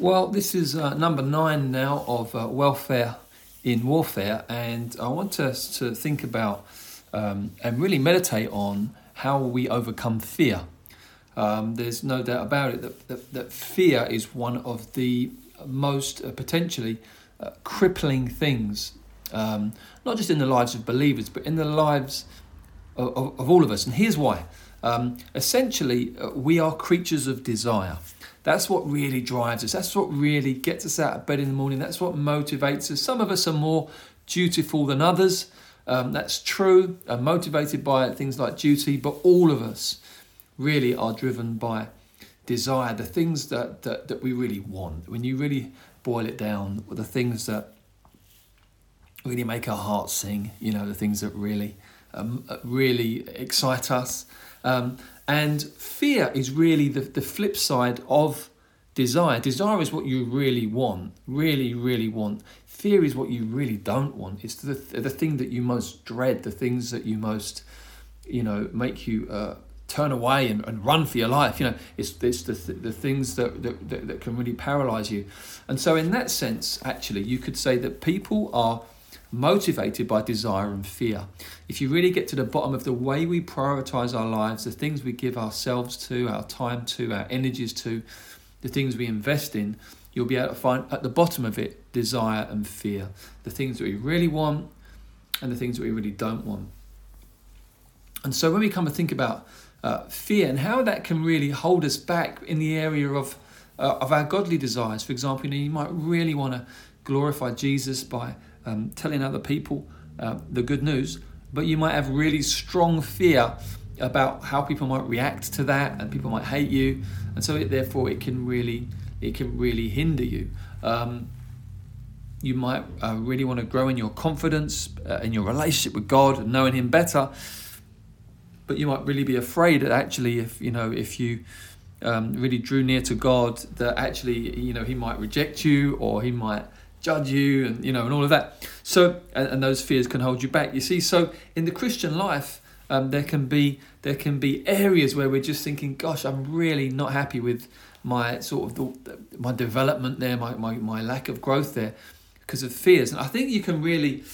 Well, this is uh, number nine now of uh, welfare in warfare, and I want us to think about um, and really meditate on how we overcome fear. Um, there's no doubt about it that, that, that, fear is one of the most uh, potentially uh, crippling things, um, not just in the lives of believers, but in the lives of, of, of all of us. And here's why. Um, essentially, uh, we are creatures of desire. That's what really drives us. That's what really gets us out of bed in the morning. That's what motivates us. Some of us are more dutiful than others. Um, that's true, are motivated by things like duty, but all of us really are driven by desire, the things that, that, that we really want. When you really boil it down, the things that really make our hearts sing, you know, the things that really, um, really excite us. Um, and fear is really the, the flip side of desire. Desire is what you really want, really, really want. Fear is what you really don't want. It's the, the thing that you most dread, the things that you most, you know, make you uh, turn away and, and run for your life. You know, it's, it's the, the things that, that, that, that can really paralyze you. And so, in that sense, actually, you could say that people are motivated by desire and fear. If you really get to the bottom of the way we prioritize our lives, the things we give ourselves to, our time to, our energies to, the things we invest in, you'll be able to find at the bottom of it desire and fear. The things that we really want and the things that we really don't want. And so when we come to think about uh, fear and how that can really hold us back in the area of uh, of our godly desires, for example, you know, you might really want to glorify Jesus by um, telling other people uh, the good news, but you might have really strong fear about how people might react to that, and people might hate you, and so it, therefore it can really it can really hinder you. Um, you might uh, really want to grow in your confidence, uh, in your relationship with God, and knowing Him better. But you might really be afraid that actually, if you know, if you um, really drew near to God, that actually, you know, He might reject you, or He might judge you and you know and all of that. So and, and those fears can hold you back you see. So in the christian life um, there can be there can be areas where we're just thinking gosh i'm really not happy with my sort of the, my development there my, my, my lack of growth there because of fears. And i think you can really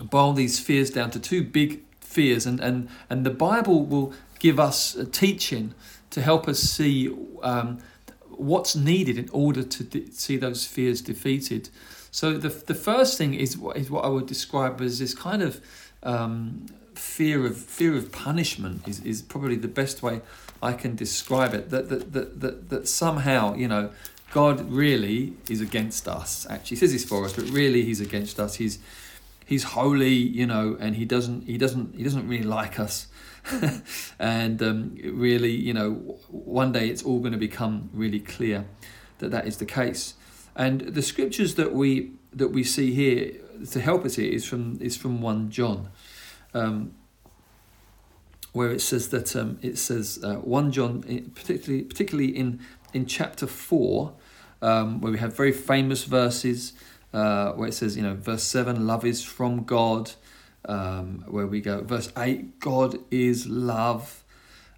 boil these fears down to two big fears and and and the bible will give us a teaching to help us see um, what's needed in order to de- see those fears defeated. So the the first thing is what is what I would describe as this kind of um, fear of fear of punishment is, is probably the best way I can describe it. That that that that, that somehow you know God really is against us. Actually, he says he's for us, but really he's against us. He's he's holy, you know, and he doesn't he doesn't he doesn't really like us. and um, really, you know, one day it's all going to become really clear that that is the case. And the scriptures that we that we see here to help us here is from is from one John, um, where it says that um, it says uh, one John, particularly particularly in in chapter four, um, where we have very famous verses uh, where it says, you know, verse seven, love is from God um, where we go. Verse 8 God is love.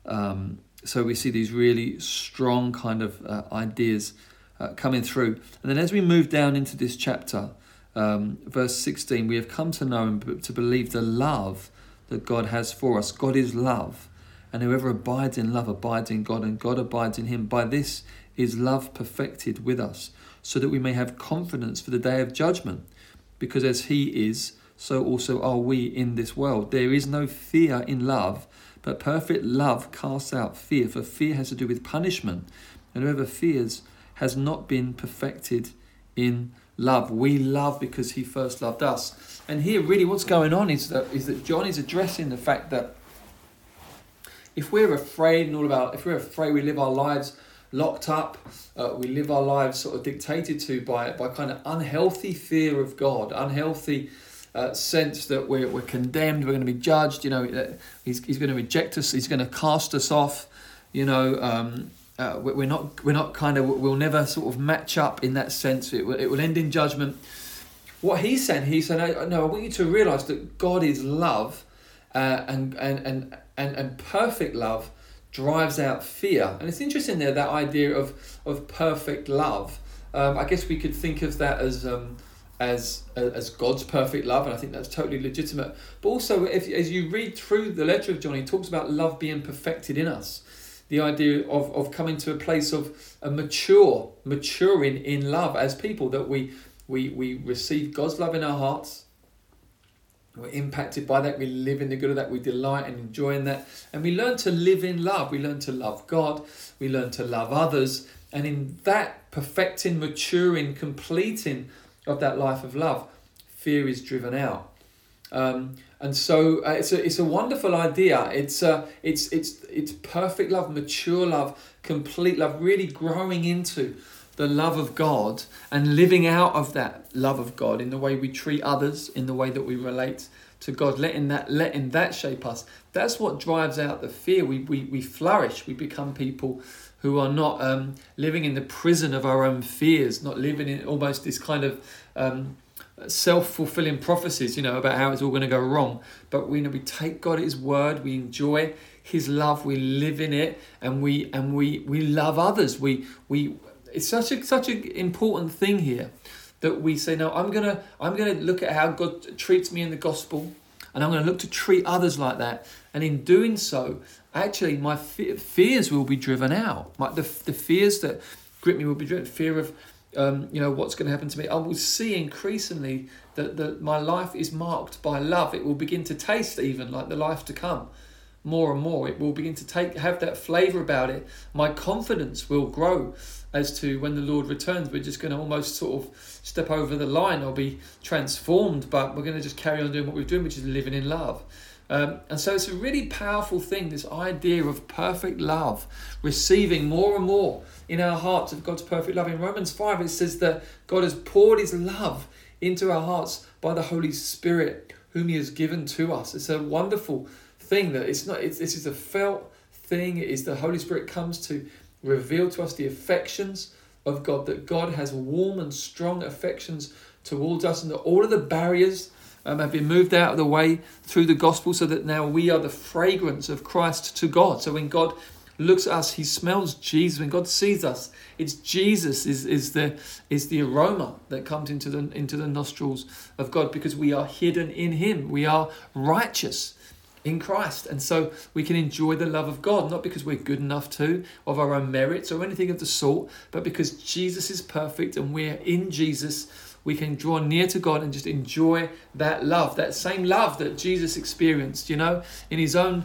Um, so we see these really strong kind of uh, ideas uh, coming through. And then as we move down into this chapter, um, verse 16, we have come to know and to believe the love that God has for us. God is love. And whoever abides in love abides in God, and God abides in him. By this is love perfected with us, so that we may have confidence for the day of judgment. Because as he is, so also are we in this world. There is no fear in love, but perfect love casts out fear, for fear has to do with punishment, and whoever fears has not been perfected in love. We love because he first loved us. And here, really, what's going on is that, is that John is addressing the fact that if we're afraid and all about, if we're afraid we live our lives locked up, uh, we live our lives sort of dictated to by, by kind of unhealthy fear of God, unhealthy uh, sense that we're, we're condemned, we're going to be judged, you know, he's, he's going to reject us, he's going to cast us off, you know, um, uh, we're not we're not kind of we'll never sort of match up in that sense. It will, it will end in judgment. What he said, he said, no, I want you to realise that God is love, uh, and, and and and and perfect love drives out fear. And it's interesting there that idea of of perfect love. Um, I guess we could think of that as um, as as God's perfect love, and I think that's totally legitimate. But also, if as you read through the letter of John, he talks about love being perfected in us. The idea of, of coming to a place of a mature, maturing in love as people that we we we receive God's love in our hearts. We're impacted by that. We live in the good of that. We delight and enjoy in that. And we learn to live in love. We learn to love God. We learn to love others. And in that perfecting, maturing, completing of that life of love, fear is driven out. Um, and so uh, it's a it's a wonderful idea. It's uh, it's it's it's perfect love, mature love, complete love, really growing into the love of God and living out of that love of God in the way we treat others, in the way that we relate to God, letting that letting that shape us. That's what drives out the fear. We we, we flourish. We become people who are not um, living in the prison of our own fears, not living in almost this kind of um, self-fulfilling prophecies, you know, about how it's all going to go wrong. But we you know we take God at His word, we enjoy His love, we live in it, and we and we we love others. We we it's such a such an important thing here that we say, no, I'm gonna I'm gonna look at how God treats me in the gospel, and I'm gonna look to treat others like that. And in doing so, actually, my fears will be driven out. My, the the fears that grip me will be driven. Fear of um, you know what's going to happen to me. I will see increasingly that, that my life is marked by love. It will begin to taste even like the life to come more and more. It will begin to take have that flavor about it. My confidence will grow as to when the Lord returns. We're just going to almost sort of step over the line or be transformed, but we're going to just carry on doing what we're doing, which is living in love. Um, and so it's a really powerful thing, this idea of perfect love, receiving more and more in our hearts of God's perfect love. In Romans 5, it says that God has poured his love into our hearts by the Holy Spirit, whom he has given to us. It's a wonderful thing that it's not, it's, this is a felt thing. It is the Holy Spirit comes to reveal to us the affections of God, that God has warm and strong affections towards us, and that all of the barriers um, have been moved out of the way through the gospel so that now we are the fragrance of Christ to God. So when God looks at us, he smells Jesus. When God sees us, it's Jesus is, is the is the aroma that comes into the into the nostrils of God because we are hidden in him. We are righteous in Christ. And so we can enjoy the love of God, not because we're good enough to, of our own merits or anything of the sort, but because Jesus is perfect and we're in Jesus. We can draw near to God and just enjoy that love, that same love that Jesus experienced, you know, in his own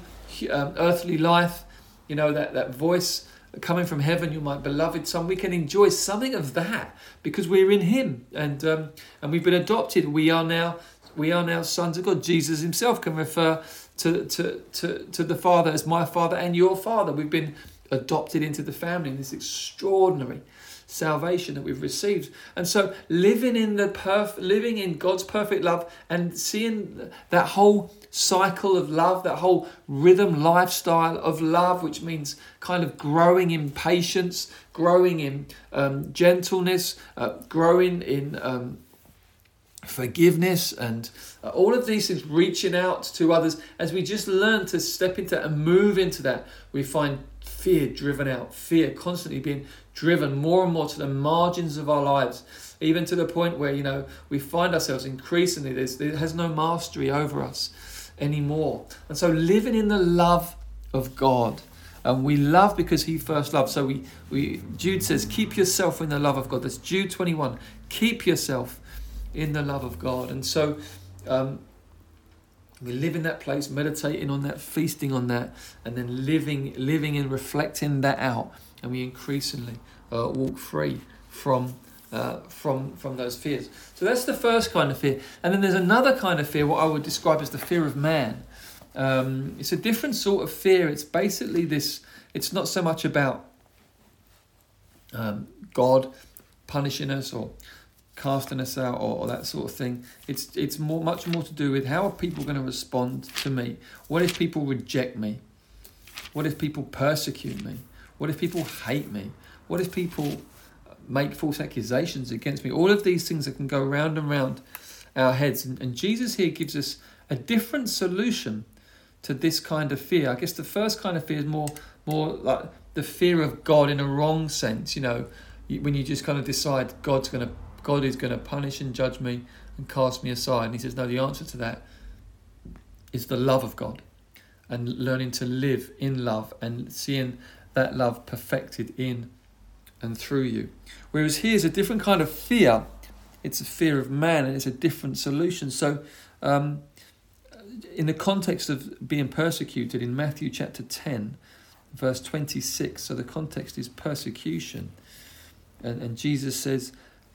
um, earthly life, you know, that, that voice coming from heaven, you're my beloved son. We can enjoy something of that because we're in Him, and um, and we've been adopted. We are now we are now sons of God. Jesus Himself can refer to, to, to, to the Father as my Father and your Father. We've been adopted into the family in this extraordinary salvation that we've received. And so living in the perf- living in God's perfect love and seeing that whole cycle of love, that whole rhythm lifestyle of love, which means kind of growing in patience, growing in um, gentleness, uh, growing in um, forgiveness and uh, all of these things reaching out to others as we just learn to step into and move into that we find fear driven out fear constantly being driven more and more to the margins of our lives even to the point where you know we find ourselves increasingly there's, there has no mastery over us anymore. And so living in the love of god and we love because he first loved. So we, we jude says keep yourself in the love of god. That's jude 21 keep yourself in the love of God. And so um, we live in that place, meditating on that, feasting on that, and then living, living and reflecting that out. And we increasingly uh, walk free from uh, from from those fears. So that's the first kind of fear. And then there's another kind of fear, what I would describe as the fear of man. Um, it's a different sort of fear. It's basically this. It's not so much about um, God punishing us or casting us out or, or, that sort of thing. It's it's more much more to do with how are people going to respond to me? What if people reject me? What if people persecute me? What if people hate me? What if people make false accusations against me? All of these things that can go round and round our heads. And, and Jesus here gives us a different solution to this kind of fear. I guess the first kind of fear is more more like the fear of God in a wrong sense. You know, when you just kind of decide God's going to God is going to punish and judge me and cast me aside. And he says, no, the answer to that is the love of God and learning to live in love and seeing that love perfected in and through you. Whereas here's a different kind of fear. It's a fear of man and it's a different solution. So, um, in the context of being persecuted in Matthew chapter 10, verse 26, so the context is persecution. And, and Jesus says,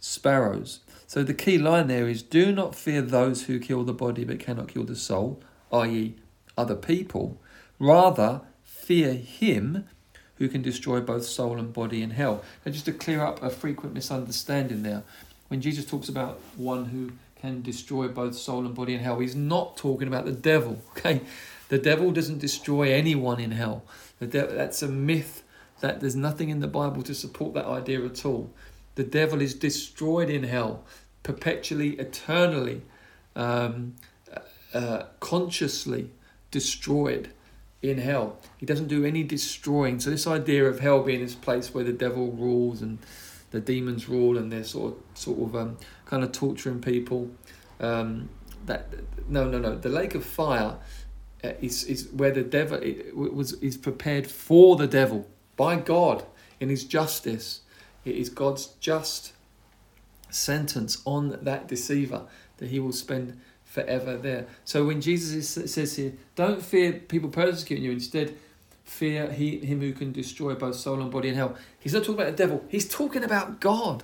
sparrows. So the key line there is do not fear those who kill the body but cannot kill the soul, i.e., other people. Rather, fear him who can destroy both soul and body in hell. And just to clear up a frequent misunderstanding there, when Jesus talks about one who can destroy both soul and body in hell. He's not talking about the devil, okay? The devil doesn't destroy anyone in hell. The de- that's a myth that there's nothing in the Bible to support that idea at all. The devil is destroyed in hell, perpetually, eternally, um, uh, consciously destroyed in hell. He doesn't do any destroying. So this idea of hell being this place where the devil rules and the demons rule and they're sort of sort of um, kind of torturing people. Um, that no no no the lake of fire uh, is is where the devil it, was is prepared for the devil by God in His justice. It is God's just sentence on that deceiver that He will spend forever there. So when Jesus is, says here, don't fear people persecuting you. Instead, fear he, him who can destroy both soul and body in hell. He's not talking about the devil. He's talking about God.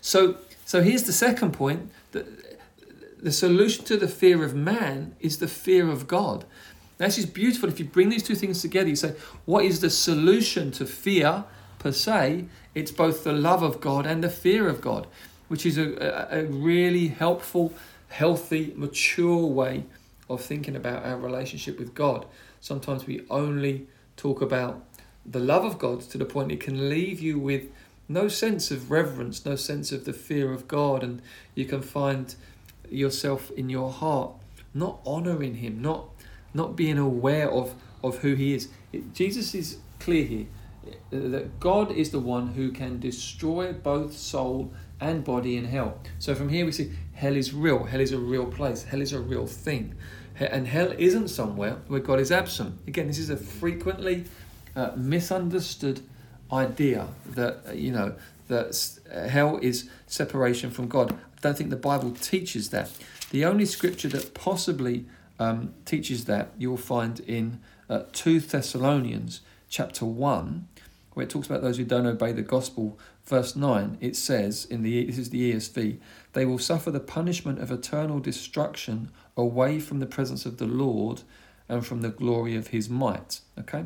So, so here's the second point. The, the solution to the fear of man is the fear of God. This is beautiful. If you bring these two things together, you say, what is the solution to fear per se? It's both the love of God and the fear of God, which is a, a, really helpful, healthy, mature way of thinking about our relationship with God. Sometimes we only talk about the love of God to the point it can leave you with no sense of reverence, no sense of the fear of God, and you can find yourself in your heart not honoring Him, not not being aware of of who He is. It, Jesus is clear here that God is the one who can destroy both soul and body in hell. So from here we see hell is real. Hell is a real place. Hell is a real thing. And hell isn't somewhere where God is absent. Again, this is a frequently uh, misunderstood idea that, uh, you know, that uh, hell is separation from God. I don't think the Bible teaches that. The only scripture that possibly um, teaches that you'll find in uh, 2 Thessalonians chapter 1, where it talks about those who don't obey the gospel. Verse 9, it says, in the this is the ESV, they will suffer the punishment of eternal destruction away from the presence of the Lord and from the glory of his might. Okay?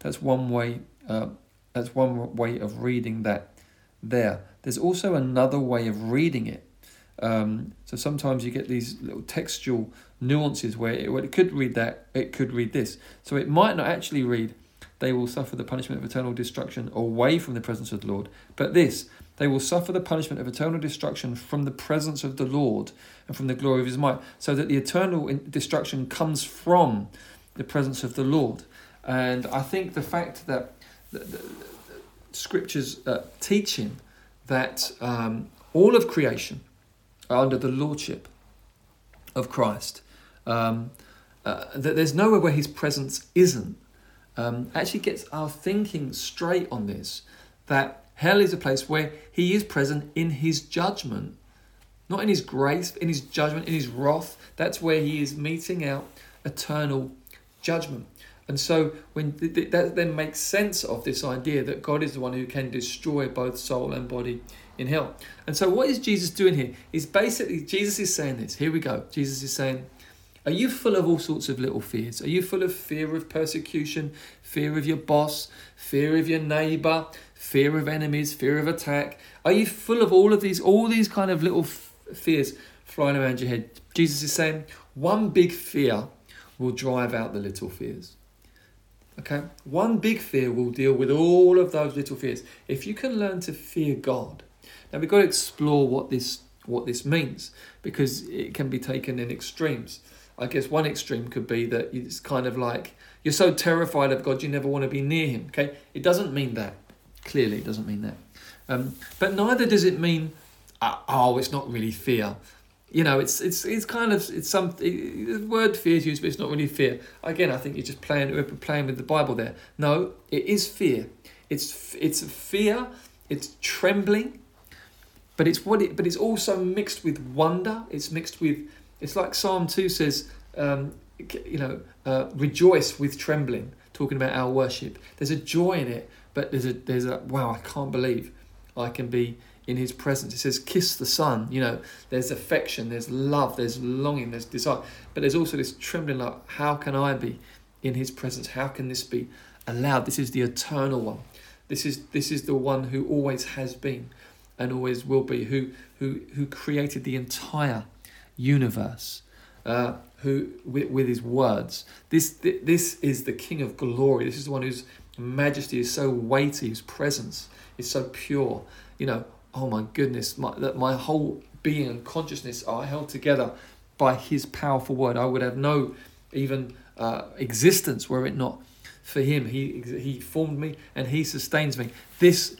That's one way uh, that's one way of reading that there. There's also another way of reading it. Um, so sometimes you get these little textual nuances where it, it could read that, it could read this. So it might not actually read, they will suffer the punishment of eternal destruction away from the presence of the Lord. But this, they will suffer the punishment of eternal destruction from the presence of the Lord and from the glory of his might. So that the eternal destruction comes from the presence of the Lord. And I think the fact that the, the, the scriptures uh, teaching that um, all of creation are under the lordship of Christ, um, uh, that there's nowhere where his presence isn't um, actually gets our thinking straight on this that hell is a place where he is present in his judgment, not in his grace, in his judgment, in his wrath. That's where he is meting out eternal judgment. And so when th- th- that then makes sense of this idea that God is the one who can destroy both soul and body in hell. And so what is Jesus doing here? Is basically Jesus is saying this. Here we go. Jesus is saying, Are you full of all sorts of little fears? Are you full of fear of persecution, fear of your boss, fear of your neighbor, fear of enemies, fear of attack? Are you full of all of these, all these kind of little f- fears flying around your head? Jesus is saying one big fear will drive out the little fears. Okay? One big fear will deal with all of those little fears. If you can learn to fear God, now we've got to explore what this what this means because it can be taken in extremes. I guess one extreme could be that it's kind of like you're so terrified of God you never want to be near Him. Okay, it doesn't mean that. Clearly, it doesn't mean that. Um, but neither does it mean, uh, oh, it's not really fear. You know, it's it's it's kind of it's some it, the word fear is used, but it's not really fear. Again, I think you're just playing playing with the Bible there. No, it is fear. It's it's fear. It's trembling, but it's what it. But it's also mixed with wonder. It's mixed with it's like Psalm 2 says, um, you know, uh, rejoice with trembling, talking about our worship. There's a joy in it, but there's a, there's a, wow, I can't believe I can be in his presence. It says, kiss the Son. You know, there's affection, there's love, there's longing, there's desire. But there's also this trembling, like, how can I be in his presence? How can this be allowed? This is the eternal one. This is this is the one who always has been and always will be, who who who created the entire universe, uh, who with, with his words. This this is the King of glory. This is the one whose majesty is so weighty, whose presence is so pure. You know, oh my goodness, my, that my whole being and consciousness are held together by His powerful word. I would have no even uh, existence were it not for Him. He He formed me and He sustains me. This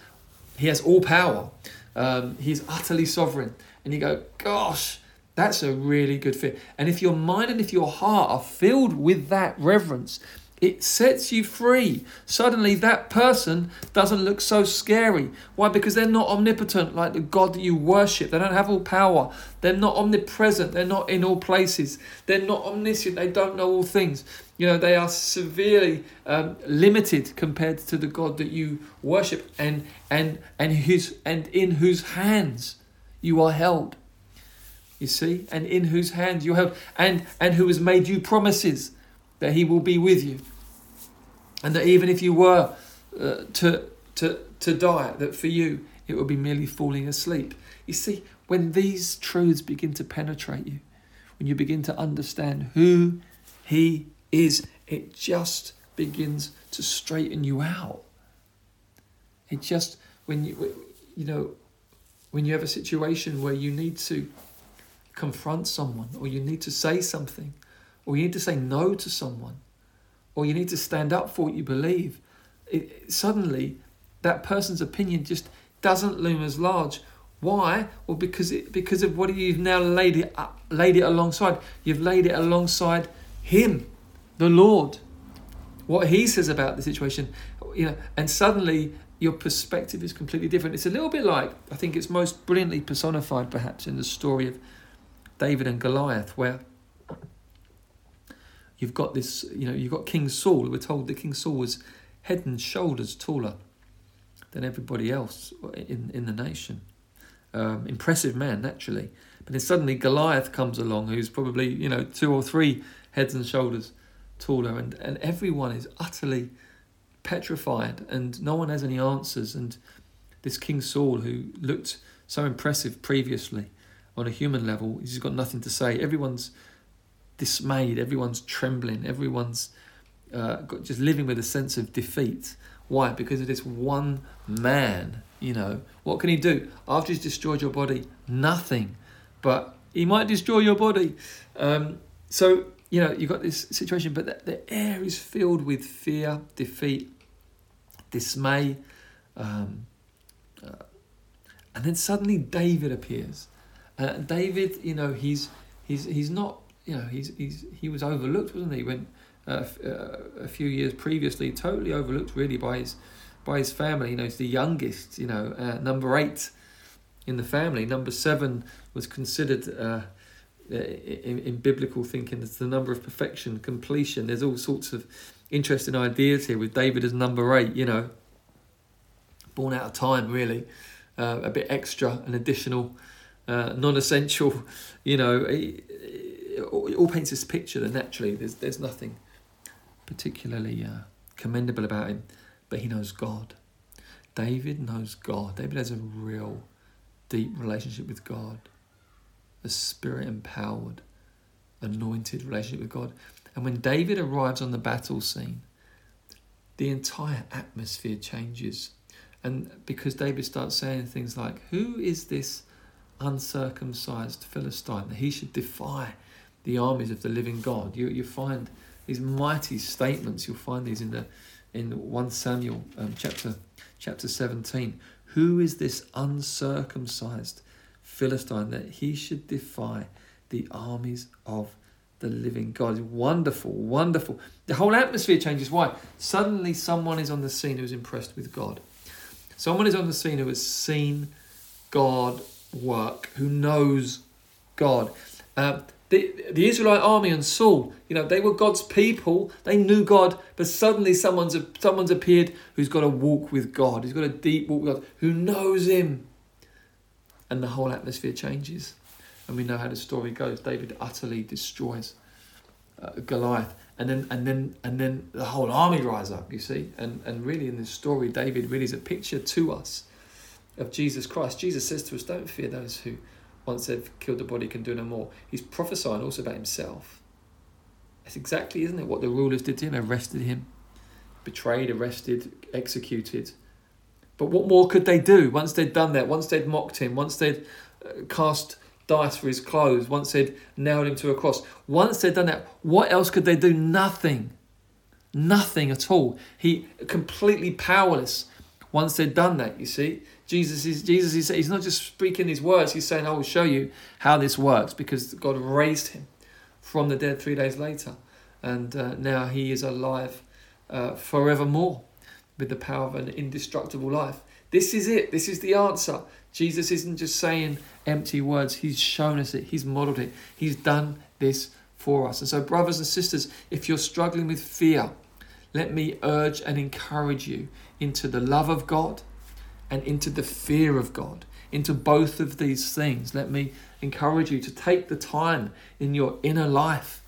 He has all power. Um, he's utterly sovereign. And you go, gosh, that's a really good fit. And if your mind and if your heart are filled with that reverence, it sets you free. Suddenly, that person doesn't look so scary. Why? Because they're not omnipotent like the God that you worship. They don't have all power. They're not omnipresent. They're not in all places. They're not omniscient. They don't know all things. You know, they are severely um, limited compared to the God that you worship and, and, and, his, and in whose hands you are held you see, and in whose hands you have, and, and who has made you promises that he will be with you. And that even if you were uh, to, to, to die, that for you it will be merely falling asleep. You see, when these truths begin to penetrate you, when you begin to understand who he is, it just begins to straighten you out. It just, when you, you know, when you have a situation where you need to confront someone, or you need to say something, or you need to say no to someone, or you need to stand up for what you believe, it, suddenly that person's opinion just doesn't loom as large. Why? Well, because it because of what you've now laid it up, laid it alongside. You've laid it alongside Him, the Lord. What He says about the situation, you know, and suddenly your perspective is completely different. It's a little bit like I think it's most brilliantly personified, perhaps, in the story of David and Goliath, where you've got this, you know, you've got King Saul. We're told that King Saul was head and shoulders taller than everybody else in, in the nation. Um, impressive man, naturally. But then suddenly Goliath comes along, who's probably, you know, two or three heads and shoulders taller, and, and everyone is utterly petrified, and no one has any answers. And this King Saul, who looked so impressive previously, on a human level, he's got nothing to say. Everyone's dismayed, everyone's trembling, everyone's uh, got, just living with a sense of defeat. Why? Because of this one man. You know, what can he do after he's destroyed your body? Nothing, but he might destroy your body. Um, so you know you've got this situation, but the, the air is filled with fear, defeat, dismay, um, uh, and then suddenly David appears. Uh, David, you know, he's he's he's not, you know, he's he's he was overlooked, wasn't he? When uh, uh, a few years previously, totally overlooked really by his by his family. You know, he's the youngest. You know, uh, number eight in the family. Number seven was considered. Uh, in, in biblical thinking, it's the number of perfection, completion. There's all sorts of interesting ideas here with David as number eight. You know, born out of time, really, uh, a bit extra, an additional uh, non-essential, you know, all, all paints this picture that naturally there's there's nothing particularly uh, commendable about him, but he knows God. David knows God. David has a real deep relationship with God, a spirit empowered, anointed relationship with God. And when David arrives on the battle scene, the entire atmosphere changes. And because David starts saying things like, Who is this uncircumcised Philistine that he should defy the armies of the living God? You, you find these mighty statements, you'll find these in the in 1 Samuel um, chapter chapter 17. Who is this uncircumcised Philistine that he should defy the armies of the living God? Wonderful, wonderful. The whole atmosphere changes. Why? Suddenly someone is on the scene who's impressed with God. Someone is on the scene who has seen God work, who knows God. Uh, the, the Israelite army and Saul, you know, they were God's people. They knew God, but suddenly someone's someone's appeared who's got a walk with God, who's got a deep walk with God, who knows Him, and the whole atmosphere changes. And we know how the story goes. David utterly destroys uh, Goliath, and then and then and then the whole army rise up. You see, and and really in this story, David really is a picture to us of Jesus Christ. Jesus says to us, "Don't fear those who." once they've killed the body, can do no more. He's prophesying also about himself. That's exactly, isn't it, what the rulers did to him? Arrested him, betrayed, arrested, executed. But what more could they do once they'd done that? Once they'd mocked him, once they'd uh, cast dice for his clothes, once they'd nailed him to a cross, once they'd done that, what else could they do? Nothing. Nothing at all. He completely powerless once they'd done that, you see. Jesus is Jesus is he's not just speaking these words, he's saying, I will show you how this works because God raised him from the dead three days later. And uh, now he is alive uh, forevermore with the power of an indestructible life. This is it. This is the answer. Jesus isn't just saying empty words, he's shown us it, he's modeled it, he's done this for us. And so, brothers and sisters, if you're struggling with fear, let me urge and encourage you into the love of God and into the fear of God, into both of these things. Let me encourage you to take the time in your inner life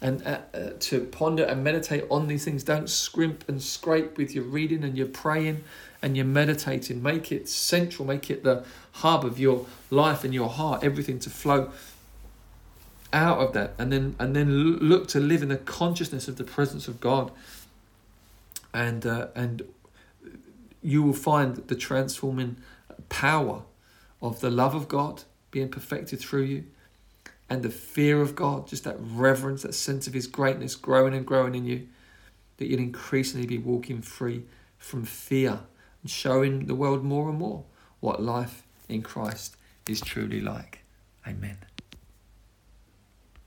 and uh, uh, to ponder and meditate on these things. Don't scrimp and scrape with your reading and your praying and your meditating. Make it central, make it the hub of your life and your heart, everything to flow out of that and then and then look to live in the consciousness of the presence of God and uh, and you will find the transforming power of the love of God being perfected through you and the fear of God, just that reverence, that sense of His greatness growing and growing in you, that you'll increasingly be walking free from fear and showing the world more and more what life in Christ is truly like. Amen.